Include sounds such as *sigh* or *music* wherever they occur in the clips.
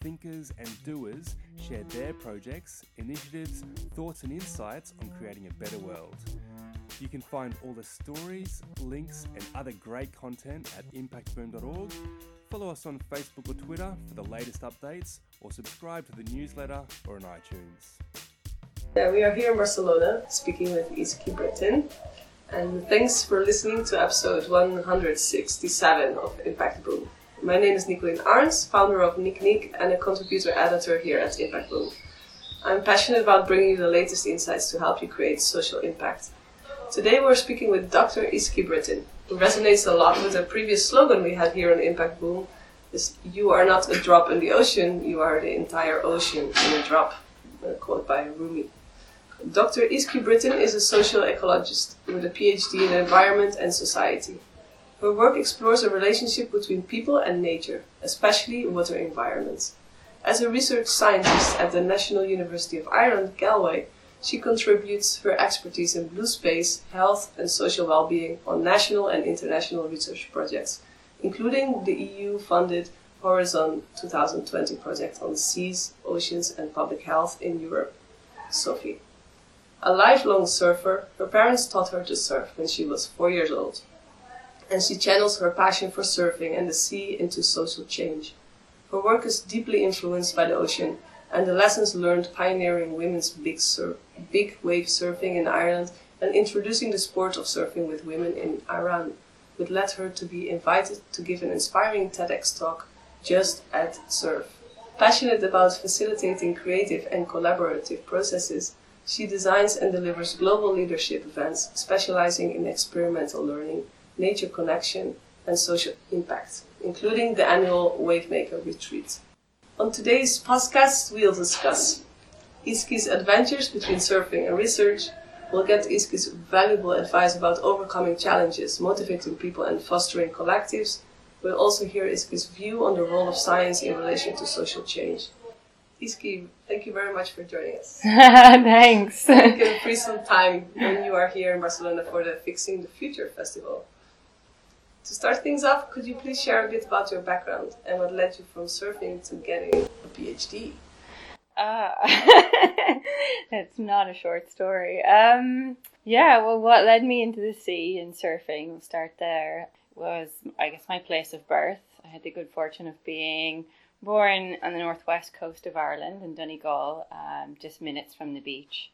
thinkers, and doers share their projects, initiatives, thoughts, and insights on creating a better world. You can find all the stories, links, and other great content at impactboom.org. Follow us on Facebook or Twitter for the latest updates, or subscribe to the newsletter or on iTunes. Yeah, we are here in Barcelona speaking with Easkey Britton. And thanks for listening to episode 167 of Impact Boom. My name is Nicolien Arns, founder of Nick Nick and a contributor editor here at Impact Boom. I'm passionate about bringing you the latest insights to help you create social impact. Today we're speaking with Dr. Easkey Britton, who resonates a lot with a previous slogan we had here on Impact Boom, is you are not a drop in the ocean, you are the entire ocean in a drop, a quote by Rumi. Dr. Easkey Britton is a social ecologist with a PhD in environment and society. Her work explores the relationship between people and nature, especially water environments. As a research scientist at the National University of Ireland, Galway, she contributes her expertise in blue space, health, and social well being on national and international research projects, including the EU funded Horizon 2020 project on seas, oceans, and public health in Europe. Sophie. A lifelong surfer, her parents taught her to surf when she was four years old and she channels her passion for surfing and the sea into social change. Her work is deeply influenced by the ocean and the lessons learned pioneering women's big, sur- big wave surfing in Ireland and introducing the sport of surfing with women in Iran, which led her to be invited to give an inspiring TEDx talk just at Surf. Passionate about facilitating creative and collaborative processes, she designs and delivers global leadership events specializing in experimental learning nature connection, and social impact, including the annual Wavemaker Retreat. On today's podcast, we'll discuss Easkey's adventures between surfing and research. We'll get Easkey's valuable advice about overcoming challenges, motivating people, and fostering collectives. We'll also hear Easkey's view on the role of science in relation to social change. Easkey, thank you very much for joining us. *laughs* Thanks. You can free some time when you are here in Barcelona for the Fixing the Future Festival. To start things off, could you please share a bit about your background and what led you from surfing to getting a PhD? Ah, *laughs* it's not a short story. Um, yeah, well, what led me into the sea and surfing, we'll start there, was, I guess, my place of birth. I had the good fortune of being born on the northwest coast of Ireland in Donegal, um, just minutes from the beach.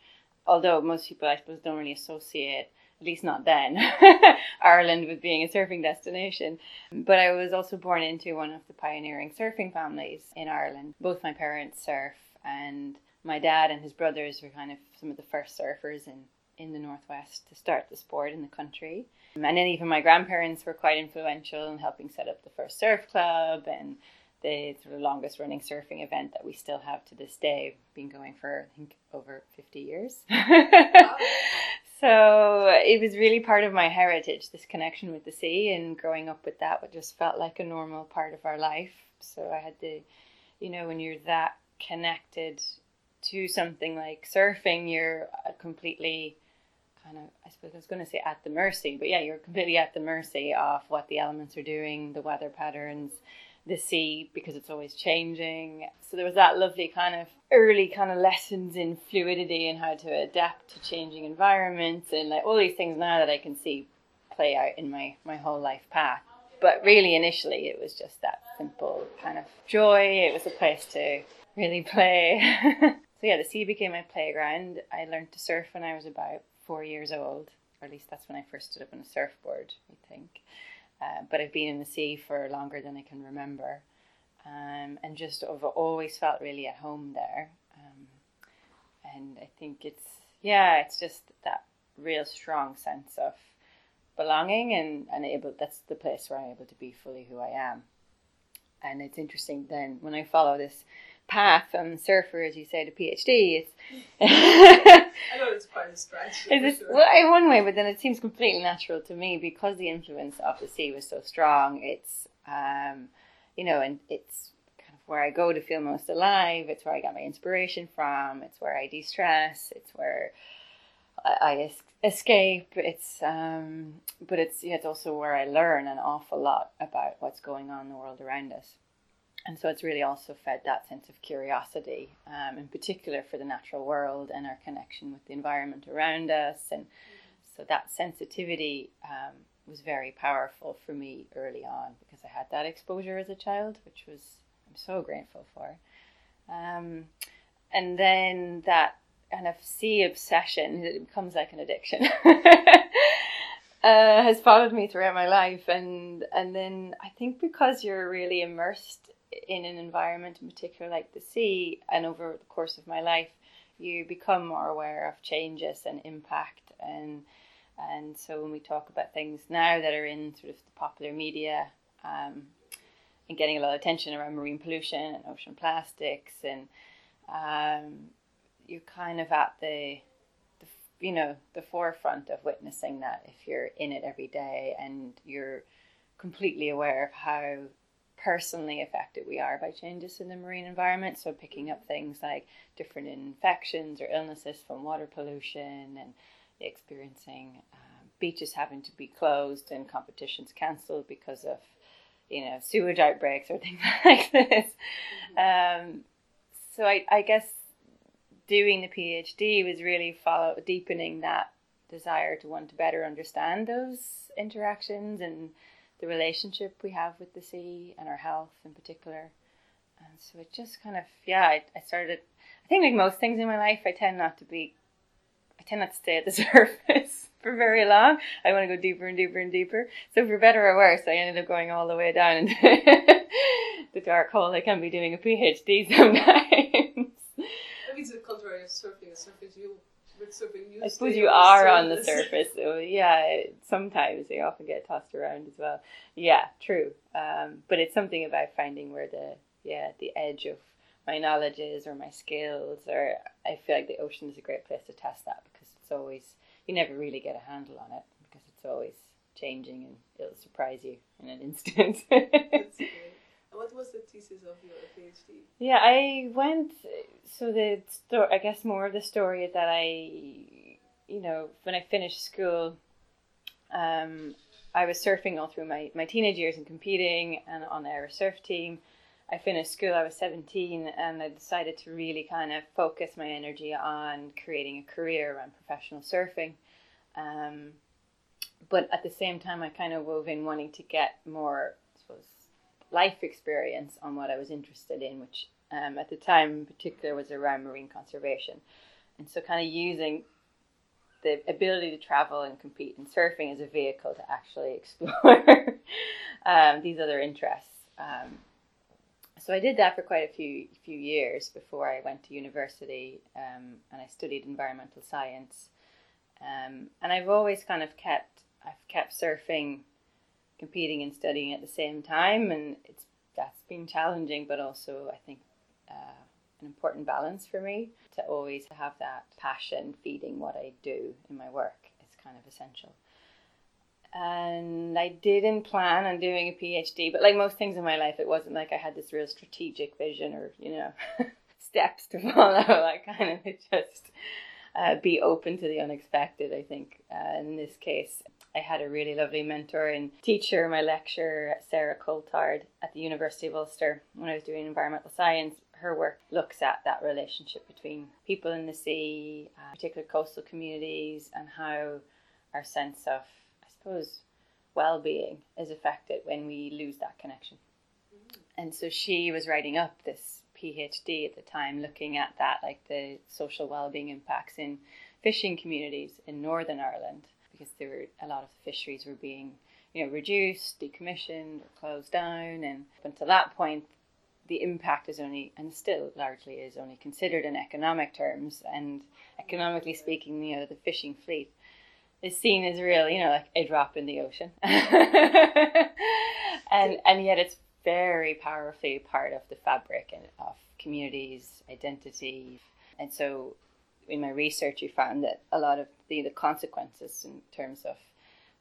Although most people, I suppose, don't really associate at least not then, *laughs* Ireland with being a surfing destination. But I was also born into one of the pioneering surfing families in Ireland. Both my parents surf, and my dad and his brothers were kind of some of the first surfers in, in the Northwest to start the sport in the country. And then even my grandparents were quite influential in helping set up the first surf club and the sort of longest running surfing event that we still have to this day, been going for I think over 50 years. *laughs* So it was really part of my heritage, this connection with the sea, and growing up with that, what just felt like a normal part of our life. So I had to, you know, when you're that connected to something like surfing, you're uh, completely kind of, I suppose I was going to say at the mercy, but yeah, you're completely at the mercy of what the elements are doing, the weather patterns, the sea because it's always changing. So there was that lovely kind of early kind of lessons in fluidity and how to adapt to changing environments and like all these things now that I can see play out in my, my whole life path. But really initially it was just that simple kind of joy. It was a place to really play. *laughs* so yeah, the sea became my playground. I learned to surf when I was about four years old, or at least that's when I first stood up on a surfboard, I think. Uh, but I've been in the sea for longer than I can remember, um, and just I've always felt really at home there. Um, and I think it's yeah, it's just that real strong sense of belonging and and able. That's the place where I'm able to be fully who I am. And it's interesting then when I follow this path from surfer, as you say, to PhD. It's *laughs* I know it's quite is, for sure. well, in one way, but then it seems completely natural to me because the influence of the sea was so strong. It's, um, you know, and it's kind of where I go to feel most alive. It's where I get my inspiration from. It's where I de-stress. It's where I, I es- escape. It's, um, but it's yeah, it's also where I learn an awful lot about what's going on in the world around us. And so it's really also fed that sense of curiosity, um, in particular for the natural world and our connection with the environment around us. And so that sensitivity um, was very powerful for me early on because I had that exposure as a child, which was I'm so grateful for. Um, and then that kind of sea obsession, it becomes like an addiction. *laughs* Uh, has followed me throughout my life, and and then I think because you're really immersed in an environment, in particular like the sea, and over the course of my life, you become more aware of changes and impact, and and so when we talk about things now that are in sort of the popular media, um, and getting a lot of attention around marine pollution and ocean plastics, and um, you're kind of at the you know the forefront of witnessing that if you're in it every day and you're completely aware of how personally affected we are by changes in the marine environment so picking up things like different infections or illnesses from water pollution and experiencing um, beaches having to be closed and competitions cancelled because of you know sewage outbreaks or *laughs* things like this. Um, so I, I guess doing the PhD was really follow deepening that desire to want to better understand those interactions and the relationship we have with the sea and our health in particular. And so it just kind of yeah, I, I started. I think like most things in my life, I tend not to be. I tend not to stay at the *laughs* surface for very long. I want to go deeper and deeper and deeper. So for better or worse, I ended up going all the way down into *laughs* the dark hole. I can be doing a PhD *laughs* sometimes. Maybe it's the contrary of surfing. Surfing, you with surfing, you I suppose you are on the *laughs* surface. surface. So yeah, sometimes they often get tossed around as well. Yeah, true. Um, but it's something about finding where the yeah the edge of my knowledge is or my skills. Or I feel like the ocean is a great place to test that because it's always you never really get a handle on it because it's always changing and it'll surprise you in an *laughs* instant. What was the thesis of your PhD? Yeah, I went. So the story, I guess, more of the story is that I, you know, when I finished school, um, I was surfing all through my my teenage years and competing and on the Irish surf team. I finished school. I was seventeen, and I decided to really kind of focus my energy on creating a career around professional surfing. Um, but at the same time, I kind of wove in wanting to get more, I suppose, life experience on what I was interested in, which um, at the time in particular was around marine conservation. And so, kind of using the ability to travel and compete in surfing as a vehicle to actually *laughs* explore um, these other interests. Um, so I did that for quite a few few years before I went to university, um, and I studied environmental science. Um, and I've always kind of kept I've kept surfing competing and studying at the same time, and it's that's been challenging, but also I think uh, an important balance for me to always have that passion feeding what I do in my work. It's kind of essential. And I didn't plan on doing a PhD, but like most things in my life, it wasn't like I had this real strategic vision or you know *laughs* steps to follow. *laughs* I kind of just uh, be open to the unexpected. I think uh, in this case, I had a really lovely mentor and teacher, my lecturer, Sarah Coulthard at the University of Ulster when I was doing environmental science. Her work looks at that relationship between people in the sea, uh, particular coastal communities, and how our sense of, I suppose, well being is affected when we lose that connection. And so she was writing up this PhD at the time, looking at that, like the social well being impacts in fishing communities in Northern Ireland because there were a lot of fisheries were being you know reduced, decommissioned, or closed down, and up until that point, the impact is only and still largely is only considered in economic terms. And economically speaking, you know the fishing fleet is seen as real, you know, like a drop in the ocean, *laughs* and and yet it's very powerfully part of the fabric and of communities' identity, and so in my research, we found that a lot of the, the consequences in terms of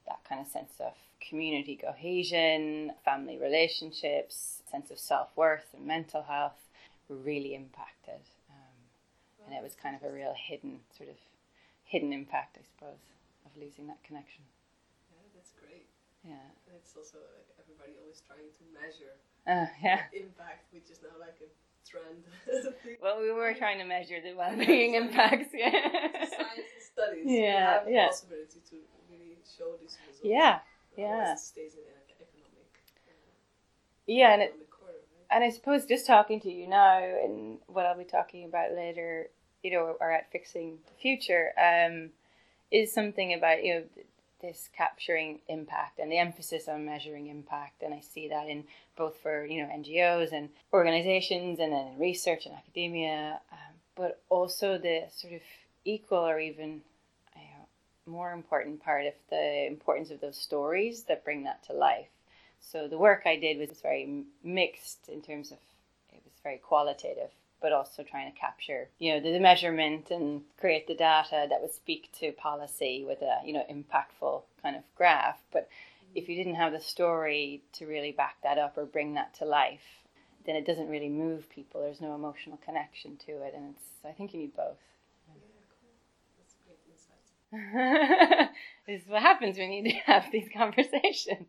that kind of sense of community cohesion, family relationships, sense of self worth, and mental health were really impacted. Um, and it was kind of a real hidden, sort of hidden impact, I suppose, of losing that connection. Yeah, that's great. Yeah. And it's also like everybody always trying to measure Uh, yeah. impact, which is now like a trend. *laughs* Well, we were trying to measure the well-being *laughs* impacts. Yeah. Science and studies. Yeah, you have yeah. the possibility to really show these results. Yeah. Yeah. It stays in an economic. Uh, Yeah, and it, economic right? and I suppose just talking to you now and what I'll be talking about later, you know, or at fixing the future, um, is something about you know this capturing impact and the emphasis on measuring impact, and I see that in both for you know NGOs and organizations, and then in research and academia, um, but also the sort of equal or even know, more important part of the importance of those stories that bring that to life. So the work I did was very mixed in terms of it was very qualitative, but also trying to capture you know the, the measurement and create the data that would speak to policy with a you know impactful kind of graph. But if you didn't have the story to really back that up or bring that to life, then it doesn't really move people. There's no emotional connection to it, and it's I think you need both. Yeah, cool. That's great insight. *laughs* this is what happens when you *laughs* have these conversations.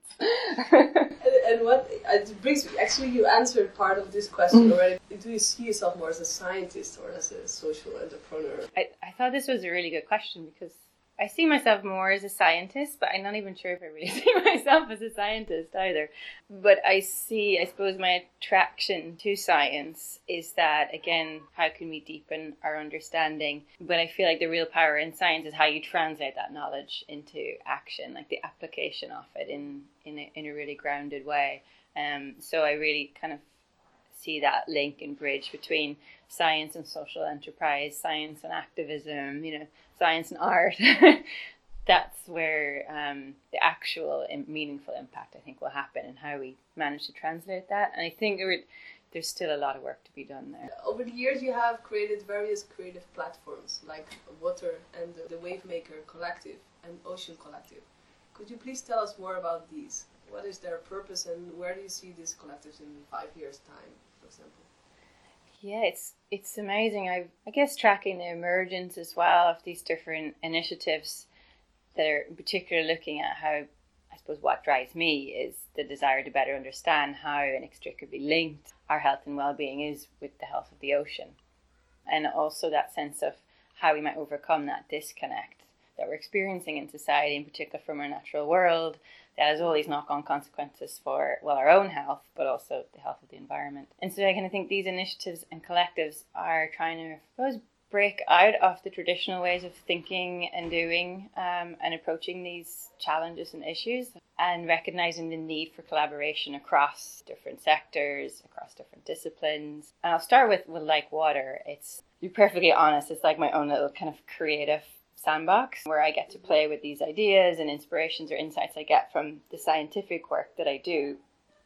And, and what it brings me, actually, you answered part of this question Mm. already. Do you see yourself more as a scientist or as a social entrepreneur? I, I thought this was a really good question because I see myself more as a scientist, but I'm not even sure if I really *laughs* see myself as a scientist either. But I see, I suppose, my attraction to science is that, again, how can we deepen our understanding? But I feel like the real power in science is how you translate that knowledge into action, like the application of it in, in, a, in a really grounded way. Um, so I really kind of see that link and bridge between science and social enterprise, science and activism, you know, science and art. *laughs* That's where um, the actual meaningful impact, I think, will happen and how we manage to translate that. And I think would- there's still a lot of work to be done there. Over the years, you have created various creative platforms like Water and the Wavemaker Collective and Ocean Collective. Could you please tell us more about these? What is their purpose and where do you see these collectives in five years' time, for example? Yeah, it's it's amazing. I I guess tracking the emergence as well of these different initiatives that are in particular looking at how I suppose what drives me is the desire to better understand how inextricably linked our health and well-being is with the health of the ocean, and also that sense of how we might overcome that disconnect that we're experiencing in society, in particular from our natural world, that has all these knock-on consequences for well our own health but also the health of the environment. And so i kind of think these initiatives and collectives are trying to I suppose break out of the traditional ways of thinking and doing um, and approaching these challenges and issues and recognizing the need for collaboration across different sectors across different disciplines. And i'll start with with like water. It's to be perfectly honest it's like my own little kind of creative sandbox where I get to play with these ideas and inspirations or insights I get from the scientific work that I do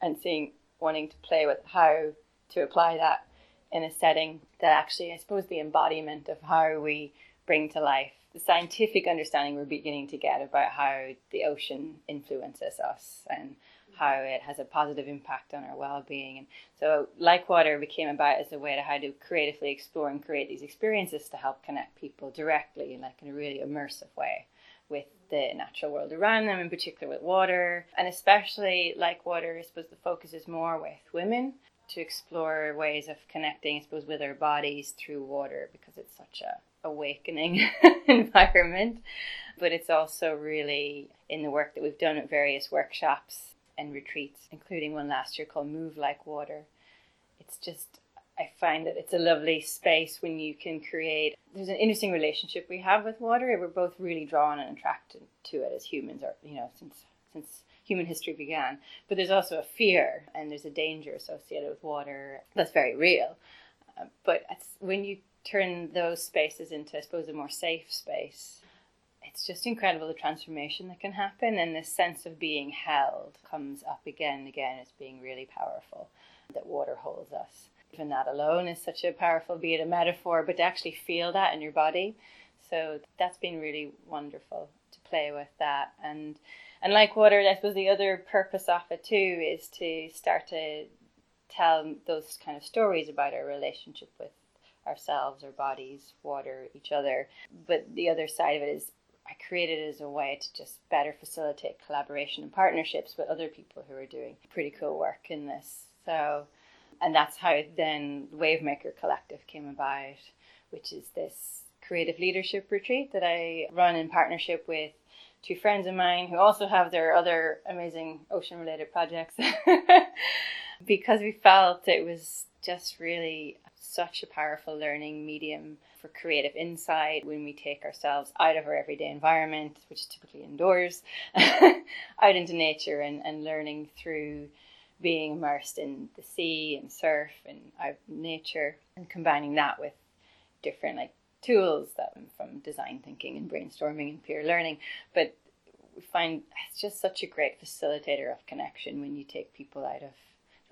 and seeing wanting to play with how to apply that in a setting that actually I suppose the embodiment of how we bring to life the scientific understanding we're beginning to get about how the ocean influences us and how it has a positive impact on our well-being. And so like water became about as a way to how to creatively explore and create these experiences to help connect people directly like in a really immersive way with the natural world around them in particular with water. And especially like water i suppose the focus is more with women to explore ways of connecting i suppose with our bodies through water because it's such a awakening *laughs* environment. But it's also really in the work that we've done at various workshops and retreats, including one last year called Move Like Water. It's just, I find that it's a lovely space when you can create. There's an interesting relationship we have with water. We're both really drawn and attracted to it as humans, or you know, since since human history began. But there's also a fear and there's a danger associated with water that's very real. Uh, but when you turn those spaces into, I suppose, a more safe space, it's just incredible the transformation that can happen and this sense of being held comes up again and again as being really powerful that water holds us even that alone is such a powerful, be it a metaphor, but to actually feel that in your body. So that's been really wonderful to play with that. And and like water, I suppose the other purpose of it too is to start to tell those kind of stories about our relationship with ourselves, our bodies, water, each other. But the other side of it is I created it as a way to just better facilitate collaboration and partnerships with other people who are doing pretty cool work in this. So, and that's how then Wavemaker Collective came about, which is this creative leadership retreat that I run in partnership with two friends of mine who also have their other amazing ocean related projects *laughs* because we felt it was just really such a powerful learning medium for creative insight when we take ourselves out of our everyday environment, which is typically indoors, *laughs* out into nature and, and learning through being immersed in the sea and surf and out nature and combining that with different like tools that from design thinking and brainstorming and peer learning. But we find it's just such a great facilitator of connection when you take people out of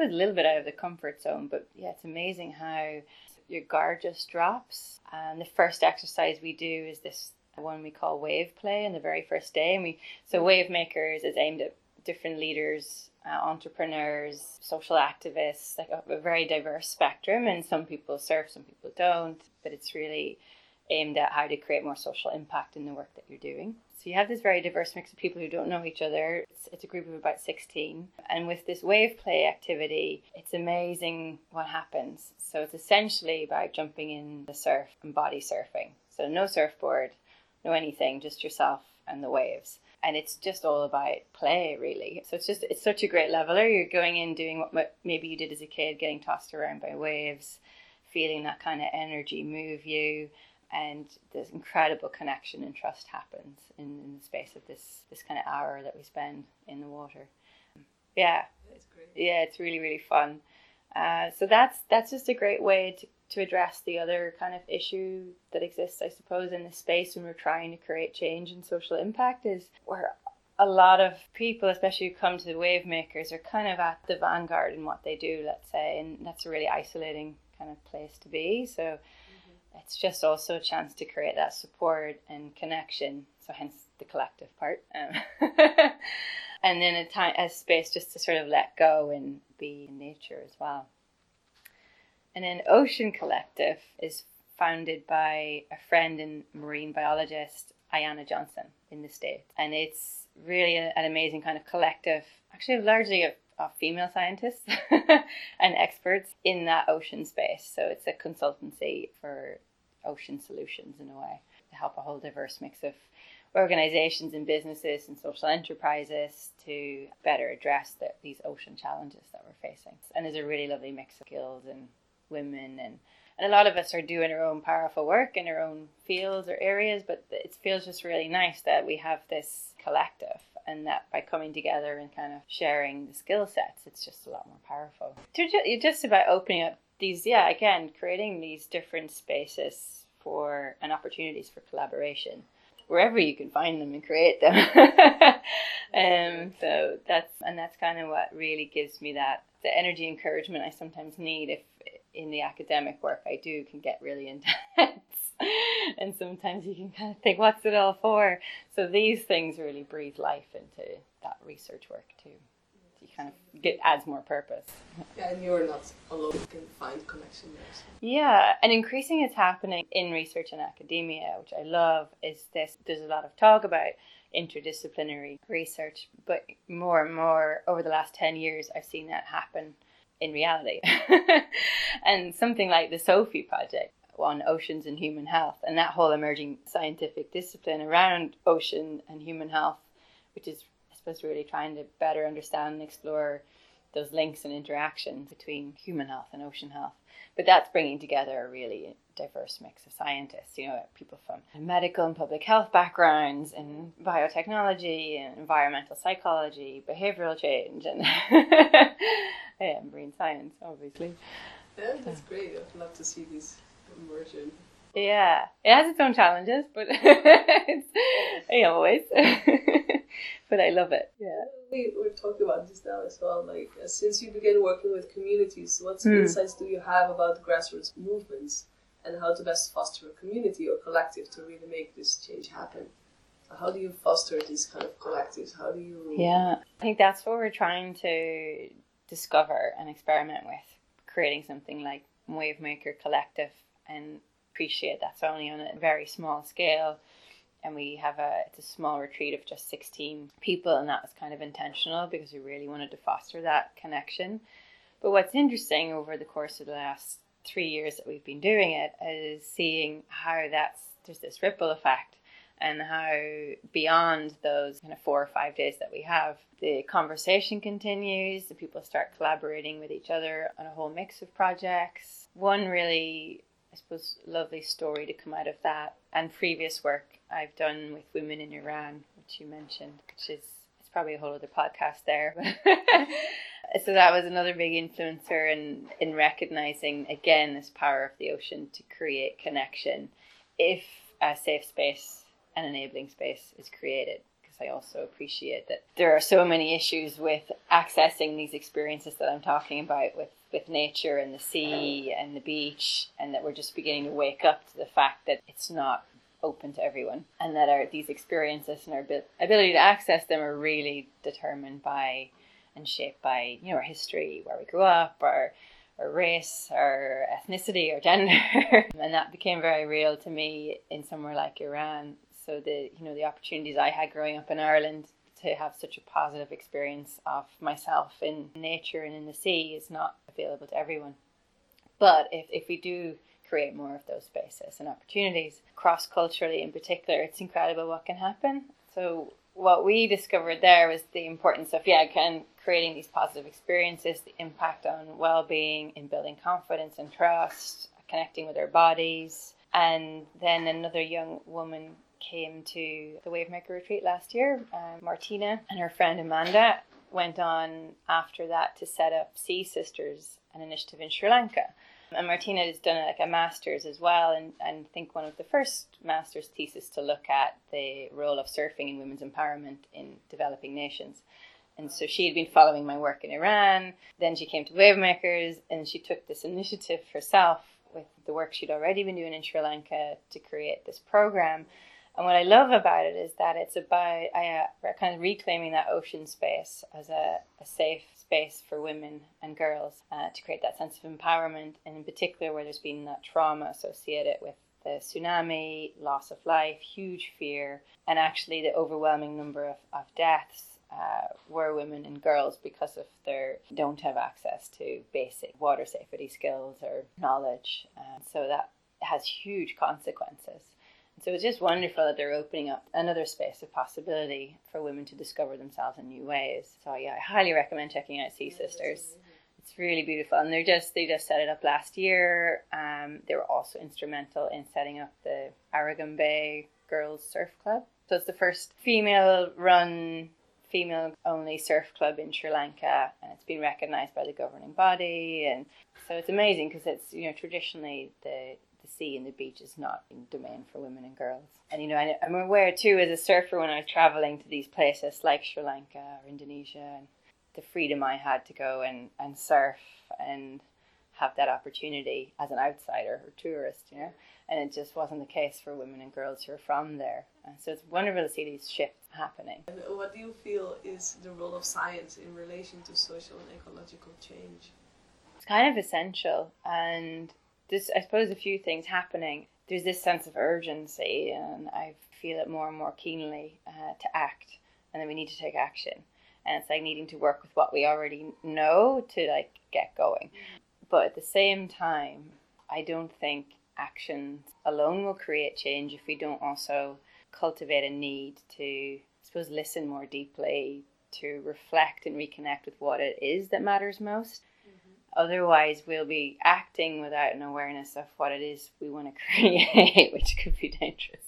a little bit out of the comfort zone. But yeah, it's amazing how your guard just drops. And the first exercise we do is this one we call wave play on the very first day. And we so wave makers is aimed at different leaders, uh, entrepreneurs, social activists, like a, a very diverse spectrum. And some people surf, some people don't. But it's really aimed at how to create more social impact in the work that you're doing. So you have this very diverse mix of people who don't know each other. It's, it's, a group of about 16. And with this wave play activity, it's amazing what happens. So it's essentially about jumping in the surf and body surfing. So no surfboard, no anything, just yourself and the waves. And it's just all about play, really. So it's just, it's such a great leveler. You're going in doing what maybe you did as a kid, getting tossed around by waves, feeling that kind of energy move you and this incredible connection and trust happens in, in the space of this this kind of hour that we spend in the water. Yeah, it's great. Yeah, it's really really fun. Uh, so that's that's just a great way to to address the other kind of issue that exists, I suppose, in this space when we're trying to create change and social impact is where a lot of people, especially who come to the wave makers, are kind of at the vanguard in what they do, let's say, and that's a really isolating kind of place to be. So it's just also a chance to create that support and connection. So hence the collective part, um, *laughs* and then a time, a space just to sort of let go and be in nature as well. And then Ocean Collective is founded by a friend and marine biologist, Ayana Johnson, in the States. And it's really an amazing kind of collective, actually, largely of, of female scientists *laughs* and experts in that ocean space. So it's a consultancy for ocean solutions in a way to help a whole diverse mix of organizations and businesses and social enterprises to better address the, these ocean challenges that we're facing. And there's a really lovely mix of skills and women and and a lot of us are doing our own powerful work in our own fields or areas, but it feels just really nice that we have this collective and that by coming together and kind of sharing the skill sets, it's just a lot more powerful. You're just about opening up these, yeah, again, creating these different spaces for and opportunities for collaboration wherever you can find them and create them. *laughs* um, so that's and that's kind of what really gives me that the energy encouragement I sometimes need if in the academic work I do can get really *laughs* intense. *laughs* and sometimes you can kind of think, what's it all for? So these things really breathe life into that research work too You kind of get adds more purpose. Yeah, and you're not alone. You can find connection there. Yeah, and increasing it's happening in research and academia, which I love. Is this? There's a lot of talk about interdisciplinary research, but more and more over the last ten years, I've seen that happen in reality. *laughs* and something like the Sophie project on oceans and human health, and that whole emerging scientific discipline around ocean and human health, which is I suppose, really trying to better understand and explore those links and interactions between human health and ocean health. But that's bringing together a really diverse mix of scientists, you know, people from medical and public health backgrounds and biotechnology and environmental psychology, behavioral change, and *laughs* yeah, marine science, obviously. Yeah, that's great. I'd love to see these immersion. Yeah, it has its own challenges, but *laughs* it's, always. *laughs* but I love it. Yeah. We were talking about this now as well. Like, uh, since you began working with communities, what Hmm. insights do you have about grassroots movements and how to best foster a community or collective to really make this change happen? How do you foster these kind of collectives? How do you? Yeah, I think that's what we're trying to discover and experiment with, creating something like Wavemaker Collective, and appreciate that's only on a very small scale. And we have a it's a small retreat of just sixteen people, and that was kind of intentional because we really wanted to foster that connection. But what's interesting over the course of the last three years that we've been doing it is seeing how that's there's this ripple effect and how beyond those kind of four or five days that we have, the conversation continues, the people start collaborating with each other on a whole mix of projects. One really, I suppose, lovely story to come out of that and previous work I've done with women in Iran, which you mentioned, which is it's probably a whole other podcast there. *laughs* so that was another big influencer in, in recognizing again this power of the ocean to create connection if a safe space and enabling space is created because I also appreciate that there are so many issues with accessing these experiences that I'm talking about with, with nature and the sea and the beach, and that we're just beginning to wake up to the fact that it's not open to everyone, and that our these experiences and our ability to access them are really determined by and shaped by you know our history, where we grew up, our our race, our ethnicity, our gender, *laughs* and that became very real to me in somewhere like Iran. So the you know the opportunities I had growing up in Ireland to have such a positive experience of myself in nature and in the sea is not available to everyone. But if, if we do create more of those spaces and opportunities, cross culturally in particular, it's incredible what can happen. So what we discovered there was the importance of yeah, again, creating these positive experiences, the impact on well being in building confidence and trust, connecting with our bodies. And then another young woman came to the Wavemaker retreat last year, um, Martina and her friend Amanda went on after that to set up Sea Sisters, an initiative in Sri Lanka. And Martina has done like a master's as well, and, and I think one of the first master's thesis to look at the role of surfing in women's empowerment in developing nations. And so she had been following my work in Iran. Then she came to Wavemakers, and she took this initiative herself with the work she'd already been doing in Sri Lanka to create this program. And what I love about it is that it's about uh, kind of reclaiming that ocean space as a, a safe space for women and girls uh, to create that sense of empowerment, and in particular where there's been that trauma associated with the tsunami, loss of life, huge fear, and actually the overwhelming number of, of deaths uh, were women and girls because of their don't have access to basic water safety skills or knowledge. Uh, so that has huge consequences. So it's just wonderful that they're opening up another space of possibility for women to discover themselves in new ways. So yeah, I highly recommend checking out Sea Sisters. It's really beautiful, and they're just they just set it up last year. Um, they were also instrumental in setting up the Arugam Bay Girls Surf Club. So it's the first female-run, female-only surf club in Sri Lanka, and it's been recognised by the governing body. And so it's amazing because it's you know traditionally the the sea and the beach is not in domain for women and girls. And you know, I, I'm aware too as a surfer when I was traveling to these places like Sri Lanka or Indonesia, and the freedom I had to go and, and surf and have that opportunity as an outsider or tourist, you know. And it just wasn't the case for women and girls who are from there. And so it's wonderful to see these shifts happening. And what do you feel is the role of science in relation to social and ecological change? It's kind of essential and there's I suppose a few things happening. There's this sense of urgency, and I feel it more and more keenly uh, to act, and then we need to take action. And it's like needing to work with what we already know to like get going. But at the same time, I don't think action alone will create change if we don't also cultivate a need to, I suppose, listen more deeply, to reflect and reconnect with what it is that matters most. Otherwise, we'll be acting without an awareness of what it is we want to *laughs* create, which could be dangerous.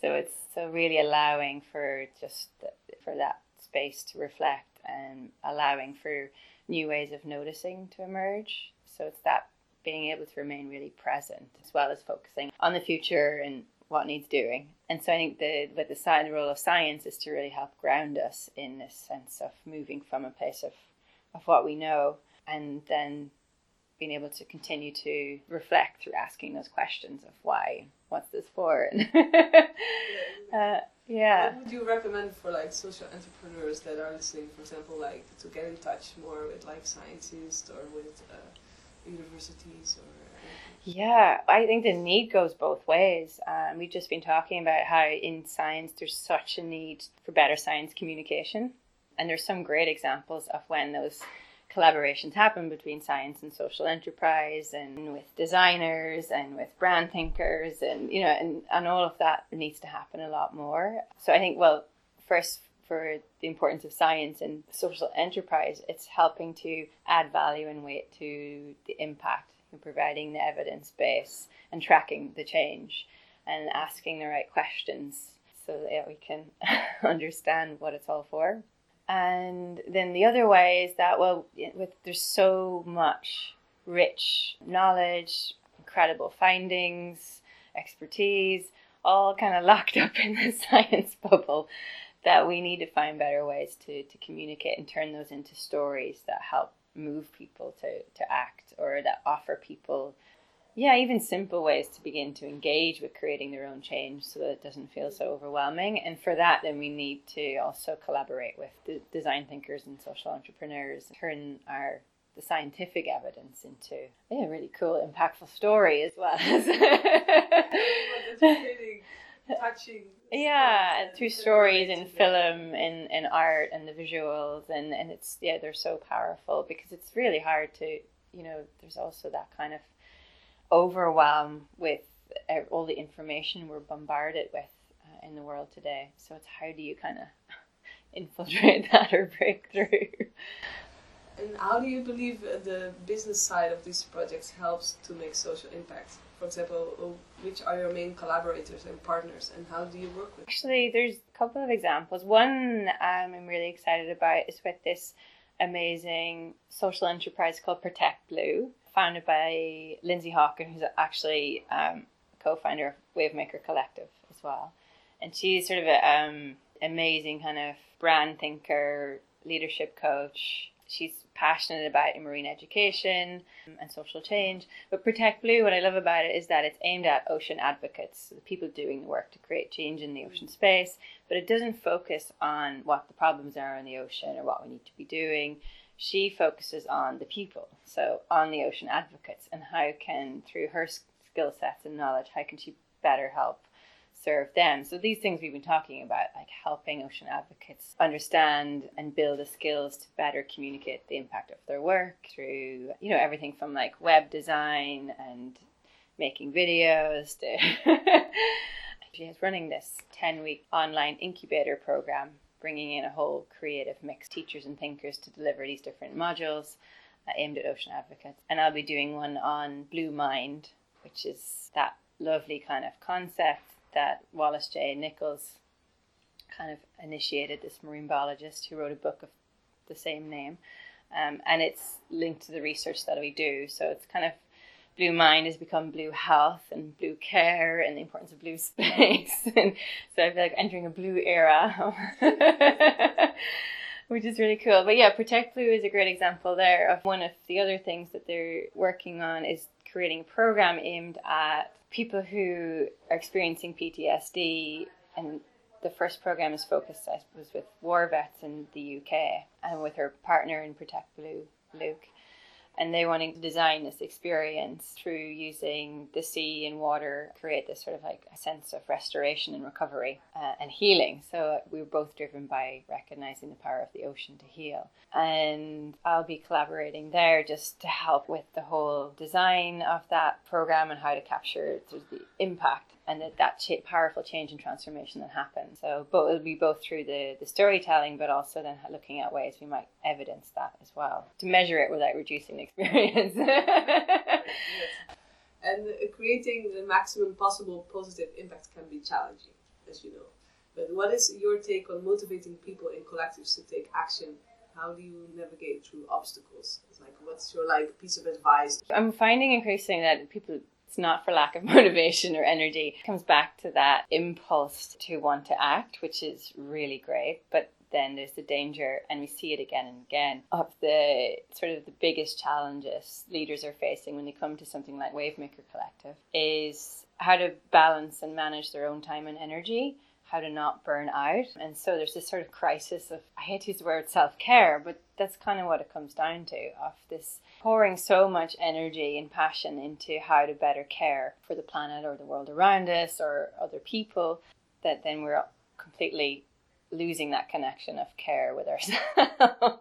So it's so really allowing for just for that space to reflect and allowing for new ways of noticing to emerge. So it's that being able to remain really present as well as focusing on the future and what needs doing. And so I think the but the the role of science is to really help ground us in this sense of moving from a place of, of what we know and then being able to continue to reflect through asking those questions of why, what's this for? *laughs* uh, yeah. What would you recommend for like social entrepreneurs that are listening, for example, like to get in touch more with like scientists or with uh, universities or? Yeah, I think the need goes both ways. Um, we've just been talking about how in science there's such a need for better science communication, and there's some great examples of when those collaborations happen between science and social enterprise and with designers and with brand thinkers and you know and, and all of that needs to happen a lot more. So i think well first for the importance of science and social enterprise it's helping to add value and weight to the impact and providing the evidence base and tracking the change and asking the right questions so that we can *laughs* understand what it's all for and then the other way is that, well, with, there's so much rich knowledge, incredible findings, expertise, all kind of locked up in the *laughs* science bubble that we need to find better ways to, to communicate and turn those into stories that help move people to, to act or that offer people yeah, even simple ways to begin to engage with creating their own change so that it doesn't feel so overwhelming. And for that, then we need to also collaborate with the design thinkers and social entrepreneurs, turn our the scientific evidence into yeah, a really cool, impactful story as well *laughs* as *laughs* touching. Yeah, through stories in film and, and art and the visuals and, and it's yeah, they're so powerful because it's really hard to you know, there's also that kind of overwhelm with all the information we're bombarded with uh, in the world today. So it's how do you kind of *laughs* infiltrate *laughs* that or break through? And how do you believe the business side of these projects helps to make social impact? For example, which are your main collaborators and partners, and how do you work with? Actually, there's a couple of examples. One um, I'm really excited about is with this amazing social enterprise called Protect Blue founded by Lindsay Hawken, who's actually um, co-founder of Wavemaker Collective as well. And she's sort of an um, amazing kind of brand thinker, leadership coach. She's passionate about marine education and social change. But Protect Blue, what I love about it is that it's aimed at ocean advocates, the people doing the work to create change in the ocean space. But it doesn't focus on what the problems are in the ocean or what we need to be doing she focuses on the people, so on the ocean advocates, and how can, through her skill sets and knowledge, how can she better help serve them? So these things we've been talking about, like helping ocean advocates understand and build the skills to better communicate the impact of their work through, you know, everything from like web design and making videos to. *laughs* she is running this 10 week online incubator program bringing in a whole creative mix, teachers and thinkers to deliver these different modules uh, aimed at ocean advocates. And I'll be doing one on Blue Mind, which is that lovely kind of concept that Wallace J. Nichols kind of initiated, this marine biologist who wrote a book of the same name. Um, and it's linked to the research that we do. So it's kind of blue mind has become blue health and blue care and the importance of blue *laughs* space. and so I feel like entering a blue era, *laughs* which is really cool. But yeah, Protect Blue is a great example there of one of the other things that they're working on is creating a program aimed at people who are experiencing PTSD and the first program is focused, I suppose, with war vets in the UK and with her partner in Protect Blue, Luke and they wanting to design this experience through using the sea and water create this sort of like a sense of restoration and recovery uh, and healing. So we were both driven by recognizing the power of the ocean to heal. And i'll be collaborating there just to help with the whole design of that program and how to capture the impact and that, that powerful change and transformation that happens. So but it'll be both through the, the storytelling, but also then looking at ways we might evidence that as well to measure it without reducing the experience. yes. *laughs* And creating the maximum possible positive impact can be challenging, as you know. But what is your take on motivating people in collectives to take action how do you navigate through obstacles? It's like, what's your like piece of advice? I'm finding increasing that people It's not for lack of *laughs* motivation or energy. It comes back to that impulse to want to act, which is really great. But then there's the danger, and we see it again and again, of the sort of the biggest challenges leaders are facing when they come to something like Wavemaker Collective is how to balance and manage their own time and energy how to not burn out. And so there's this sort of crisis of, I hate to use the word self care, but that's kind of what it comes down to of this pouring so much energy and passion into how to better care for the planet or the world around us or other people that then we're completely losing that connection of care with *laughs* ourselves.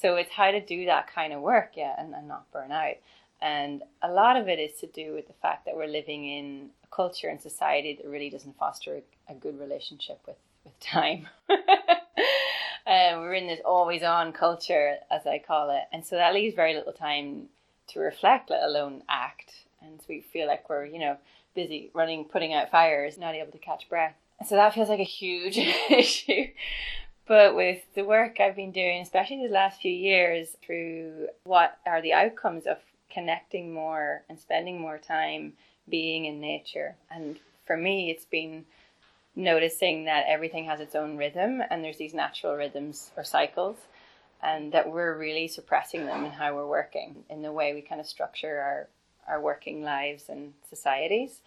so it's how to do that kind of work, yeah, and, and not burn out. And a lot of it is to do with the fact that we're living in a culture and society that really doesn't foster a, a good relationship with, with time. *laughs* um, we're in this always on culture, as I call it. And so that leaves very little time to reflect, let alone act. And so we feel like we're, you know, busy running, putting out fires, not able to catch breath. And so that feels like a huge *laughs* issue. But with the work I've been doing, especially the last few years, through what are the outcomes of connecting more and spending more time being in nature. And for me, it's been noticing that everything has its own rhythm and there's these natural rhythms or cycles and that we're really suppressing them in how we're working in the way we kind of structure our our working lives and societies.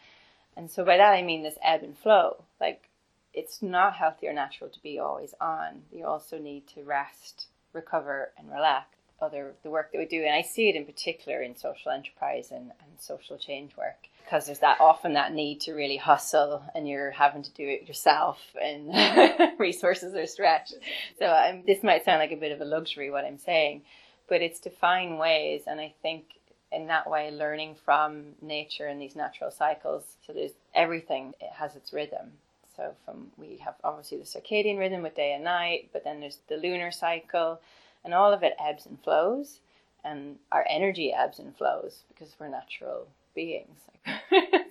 And so by that i mean this ebb and flow. Like it's not healthy or natural to be always on. You also need to rest recover and relax other the work that we do. And i see it in particular in social enterprise and, and social change work because there's that often that need to really hustle and you're having to do it yourself and *laughs* resources are stretched. So this might sound like a bit of a luxury what i'm saying but it's to find ways and i think in that way learning from nature and these natural cycles so there's everything it has its rhythm. So from we have obviously the circadian rhythm with day and night but then there's the lunar cycle and all of it ebbs and flows. And our energy ebbs and flows because we're natural beings. *laughs*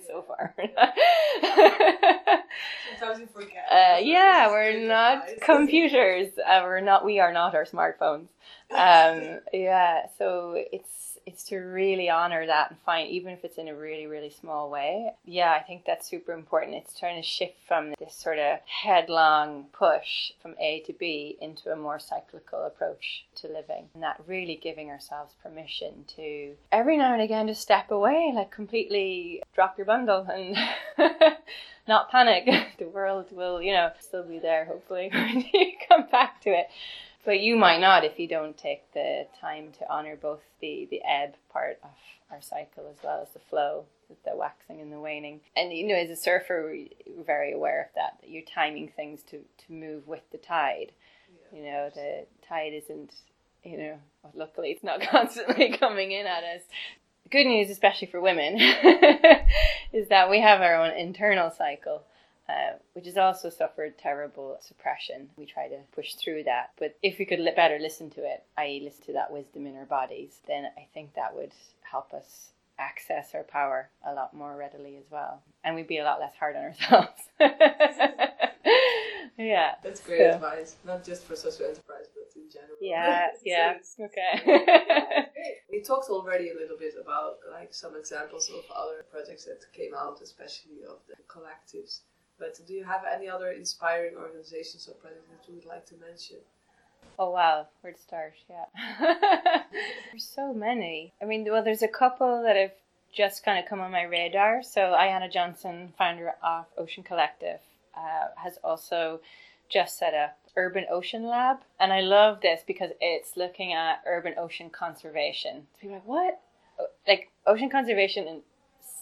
So far. Sometimes you forget. Uh, yeah we're not computers. Uh, we're not we are not our smartphones. Um, yeah so it's it's to really honor that and find even if it's in a really really small way. Yeah i think that's super important. It's trying to shift from this sort of headlong push from a to b into a more cyclical approach to living. And that really giving ourselves permission to every now and again just step away like completely drop your bundle and *laughs* not panic. *laughs* The world will you know still be there hopefully *laughs* when you come back to it but you might not if you don't take the time to honor both the, the ebb part of our cycle as well as the flow, the waxing and the waning. And you know, as a surfer, we're very aware of that, that you're timing things to, to move with the tide. Yeah. You know, the tide isn't, you know, well, luckily it's not *laughs* constantly coming in at us. Good news, especially for women, *laughs* is that we have our own internal cycle uh, which has also suffered terrible suppression. We try to push through that. But if we could li- better listen to it, i.e., listen to that wisdom in our bodies, then I think that would help us access our power a lot more readily as well. And we'd be a lot less hard on ourselves. *laughs* yeah. That's great so. advice, not just for social enterprise, but in general. Yeah, *laughs* yeah. okay. *laughs* we talked already a little bit about like some examples of other projects that came out, especially of the collectives. But do you have any other inspiring organizations or projects that you would like to mention? Oh wow, where to start? Yeah, *laughs* there's so many. I mean, well, there's a couple that have just kind of come on my radar. So Ayana Johnson, founder of Ocean Collectiv, uh, has also just set up Urban Ocean Lab, and I love this because it's looking at urban ocean conservation. People are like, what? Like ocean conservation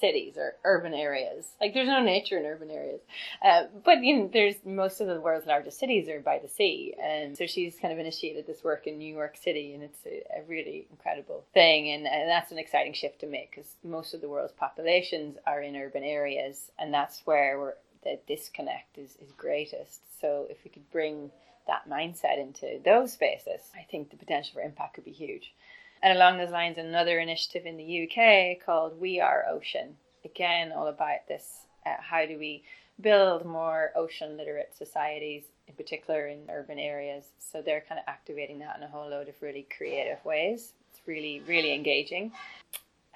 cities or urban areas. Like there's no nature in urban areas, uh, but you know, there's most of the world's largest cities are by the sea, and so she's kind of initiated this work in New York City, and it's a, a really incredible thing, and, and that's an exciting shift to make because most of the world's populations are in urban areas, and that's where we're, the disconnect is, is greatest. So if we could bring that mindset into those spaces, I think the potential for impact could be huge. And along those lines, another initiative in the UK called We Are Ocean. Again, all about this uh, how do we build more ocean literate societies, in particular in urban areas. So they're kind of activating that in a whole load of really creative ways. It's really, really engaging.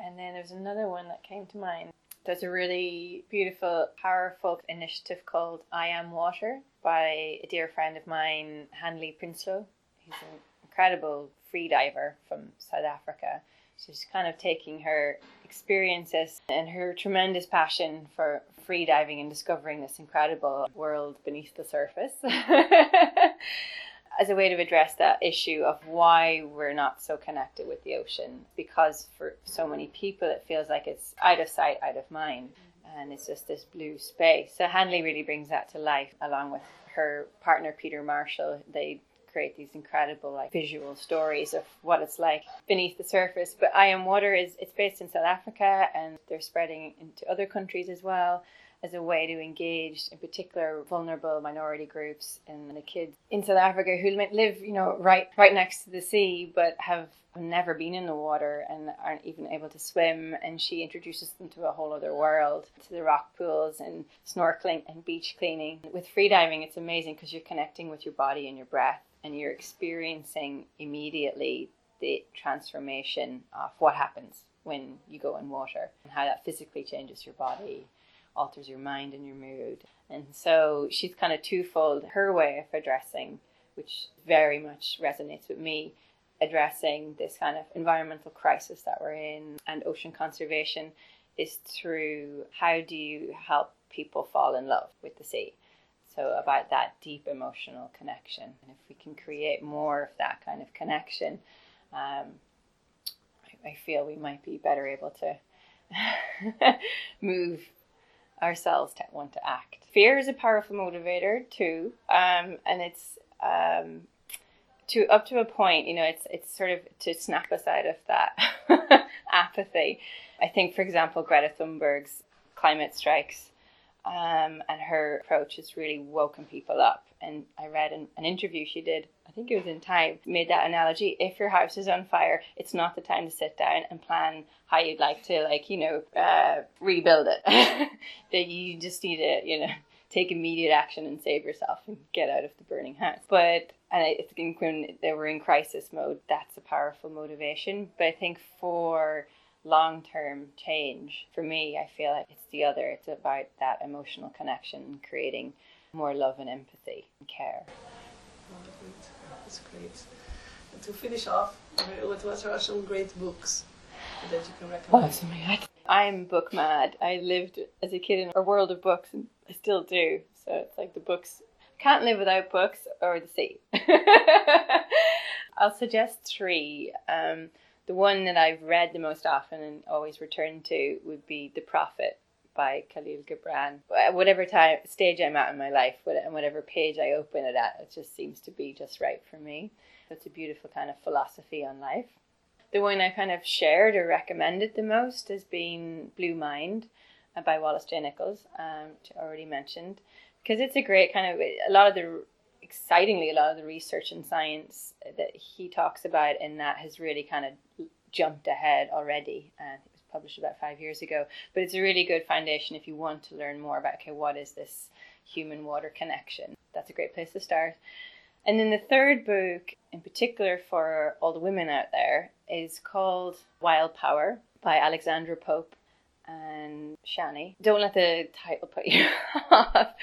And then there's another one that came to mind. There's a really beautiful, powerful initiative called I Am Water by a dear friend of mine, Hanli Prinsloo. He's an incredible free diver from South Africa. She's kind of taking her experiences and her tremendous passion for free diving and discovering this incredible world beneath the surface *laughs* as a way to address that issue of why we're not so connected with the ocean. Because for so many people, it feels like it's out of sight, out of mind, and it's just this blue space. So Hanli really brings that to life along with her partner Peter Marshall. They create these incredible like visual stories of what it's like beneath the surface. But I Am Water is it's based in South Africa and they're spreading into other countries as well as a way to engage in particular vulnerable minority groups and the kids in South Africa who live, you know, right right next to the sea but have never been in the water and aren't even able to swim. And she introduces them to a whole other world to the rock pools and snorkeling and beach cleaning. With freediving it's amazing because you're connecting with your body and your breath and you're experiencing immediately the transformation of what happens when you go in water and how that physically changes your body alters your mind and your mood. And so she's kind of twofold. Her way of addressing, which very much resonates with me, addressing this kind of environmental crisis that we're in and ocean conservation is through how do you help people fall in love with the sea. So, about that deep emotional connection. And if we can create more of that kind of connection, um, I, I feel we might be better able to *laughs* move ourselves to want to act. Fear is a powerful motivator too, um, and it's um, to up to a point. You know, it's it's sort of to snap us out of that *laughs* apathy. I think, for example, Greta Thunberg's climate strikes um, and her approach has really woken people up. And I read an, an interview she did I think it was in Time, made that analogy. If your house is on fire, it's not the time to sit down and plan how you'd like to, like, you know, uh, rebuild it. *laughs* that you just need to, you know, take immediate action and save yourself and get out of the burning house. But and I think when they were in crisis mode, that's a powerful motivation. But I think for long term change, for me, I feel like it's the other. It's about that emotional connection, and creating more love and empathy and care. That's great. And to finish off, what, what are some great books that you can recommend? Oh, my God. I'm book mad. I lived as a kid in a world of books, and I still do. So it's like the books. Can't live without books or the sea. *laughs* I'll suggest three. Um, the one that I've read the most often and always return to would be The Prophet by Khalil Gibran. At Whatever time stage I'm at in my life, and whatever page I open it at, it just seems to be just right for me. It's a beautiful kind of philosophy on life. The one I kind of shared or recommended the most has been Blue Mind uh, by Wallace J. Nichols, um, which I already mentioned, because it's a great kind of a lot of the excitingly a lot of the research and science that he talks about in that has really kind of jumped ahead already. Uh, it was published about five years ago. But it's a really good foundation if you want to learn more about okay, what is this human water connection? That's a great place to start. And then the third book, in particular for all the women out there, is called Wild Power by Alexandra Pope and Sjanie. Don't let the title put you *laughs* off,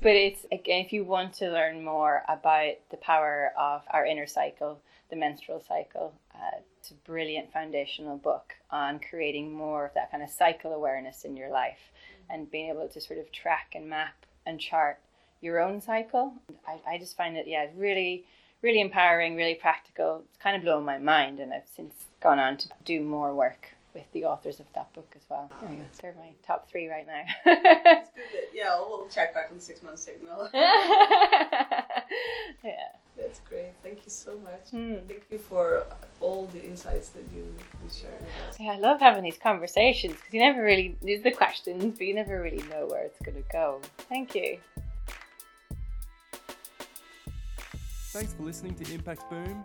but it's again, if you want to learn more about the power of our inner cycle, the menstrual cycle, uh, it's a brilliant foundational book on creating more of that kind of cycle awareness in your life and being able to sort of track and map and chart your own cycle. I, I just find it, yeah, really, really empowering, really practical. It's kind of blown my mind, and I've since gone on to do more work with the authors of that book as well. There you go. They're my top three right now. That's good. Yeah, we'll check back on six months signal. *laughs* yeah. That's great. Thank you so much. Mm. Thank you for all the insights that you, you shared with us. Yeah, I love having these conversations because you never really, there's the questions, but you never really know where it's going to go. Thank you. Thanks for listening to Impact Boom.